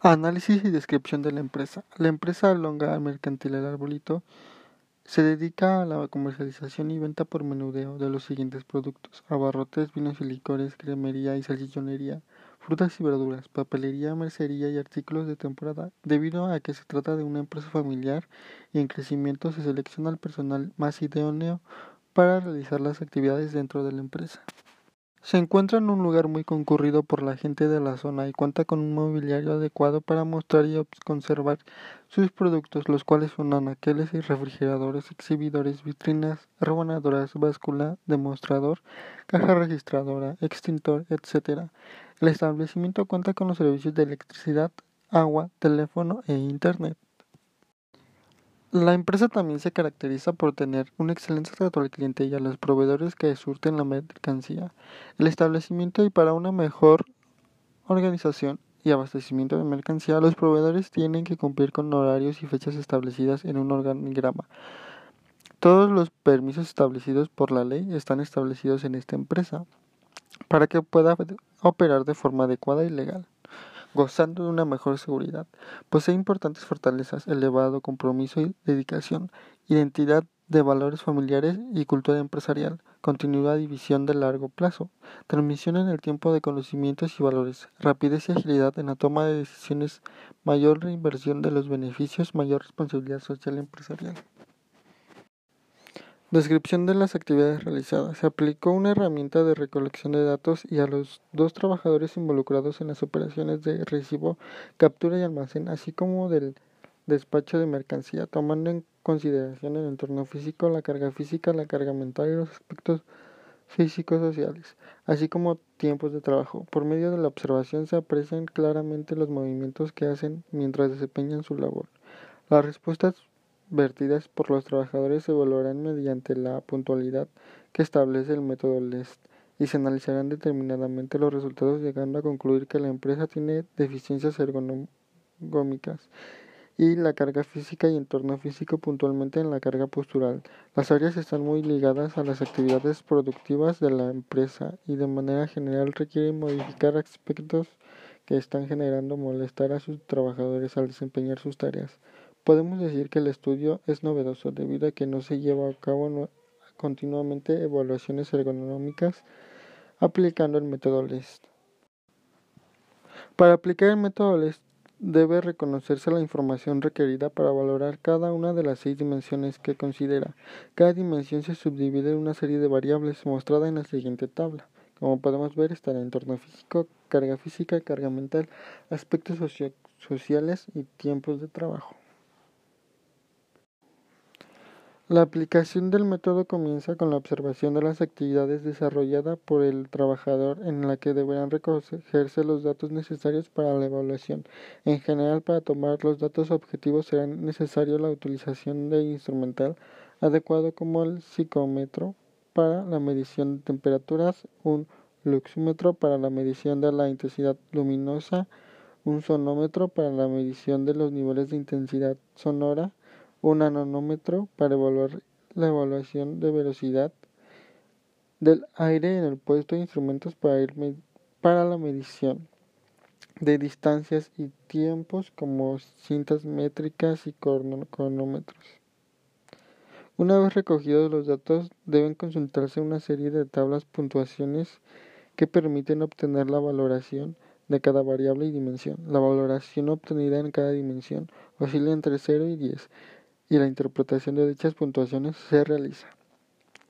Análisis y descripción de la empresa. La empresa Longa Mercantil El Arbolito se dedica a la comercialización y venta por menudeo de los siguientes productos: abarrotes, vinos y licores, cremería y salchichonería, frutas y verduras, papelería, mercería y artículos de temporada. Debido a que se trata de una empresa familiar y en crecimiento, se selecciona el personal más idóneo para realizar las actividades dentro de la empresa. Se encuentra en un lugar muy concurrido por la gente de la zona y cuenta con un mobiliario adecuado para mostrar y conservar sus productos, los cuales son anaqueles y refrigeradores, exhibidores, vitrinas, rebanadoras, báscula, demostrador, caja registradora, extintor, etc. El establecimiento cuenta con los servicios de electricidad, agua, teléfono e internet. La empresa también se caracteriza por tener un excelente trato al cliente y a los proveedores que surten la mercancía. El establecimiento y para una mejor organización y abastecimiento de mercancía, los proveedores tienen que cumplir con horarios y fechas establecidas en un organigrama. Todos los permisos establecidos por la ley están establecidos en esta empresa para que pueda operar de forma adecuada y legal gozando de una mejor seguridad. Posee importantes fortalezas, elevado compromiso y dedicación, identidad de valores familiares y cultura empresarial, continuidad y visión de largo plazo, transmisión en el tiempo de conocimientos y valores, rapidez y agilidad en la toma de decisiones, mayor reinversión de los beneficios, mayor responsabilidad social empresarial. Descripción de las actividades realizadas. Se aplicó una herramienta de recolección de datos y a los dos trabajadores involucrados en las operaciones de recibo, captura y almacén, así como del despacho de mercancía, tomando en consideración el entorno físico, la carga física, la carga mental y los aspectos físicos sociales, así como tiempos de trabajo. Por medio de la observación se aprecian claramente los movimientos que hacen mientras desempeñan su labor. Las respuestas vertidas por los trabajadores se evaluarán mediante la puntualidad que establece el método LEST y se analizarán determinadamente los resultados llegando a concluir que la empresa tiene deficiencias ergonómicas y la carga física y entorno físico puntualmente en la carga postural. Las áreas están muy ligadas a las actividades productivas de la empresa y de manera general requieren modificar aspectos que están generando molestar a sus trabajadores al desempeñar sus tareas. Podemos decir que el estudio es novedoso debido a que no se lleva a cabo continuamente evaluaciones ergonómicas aplicando el método LEST. Para aplicar el método LEST debe reconocerse la información requerida para valorar cada una de las seis dimensiones que considera. Cada dimensión se subdivide en una serie de variables mostrada en la siguiente tabla. Como podemos ver está el entorno físico, carga física, carga mental, aspectos sociales y tiempos de trabajo. La aplicación del método comienza con la observación de las actividades desarrolladas por el trabajador en la que deberán recogerse los datos necesarios para la evaluación. En general, para tomar los datos objetivos será necesario la utilización de instrumental adecuado como el psicómetro para la medición de temperaturas, un luxímetro para la medición de la intensidad luminosa, un sonómetro para la medición de los niveles de intensidad sonora, un nanómetro para evaluar la evaluación de velocidad del aire en el puesto de instrumentos para, para la medición de distancias y tiempos como cintas métricas y cronómetros. Una vez recogidos los datos, deben consultarse una serie de tablas puntuaciones que permiten obtener la valoración de cada variable y dimensión. La valoración obtenida en cada dimensión oscila entre 0 y 10 y la interpretación de dichas puntuaciones se realiza.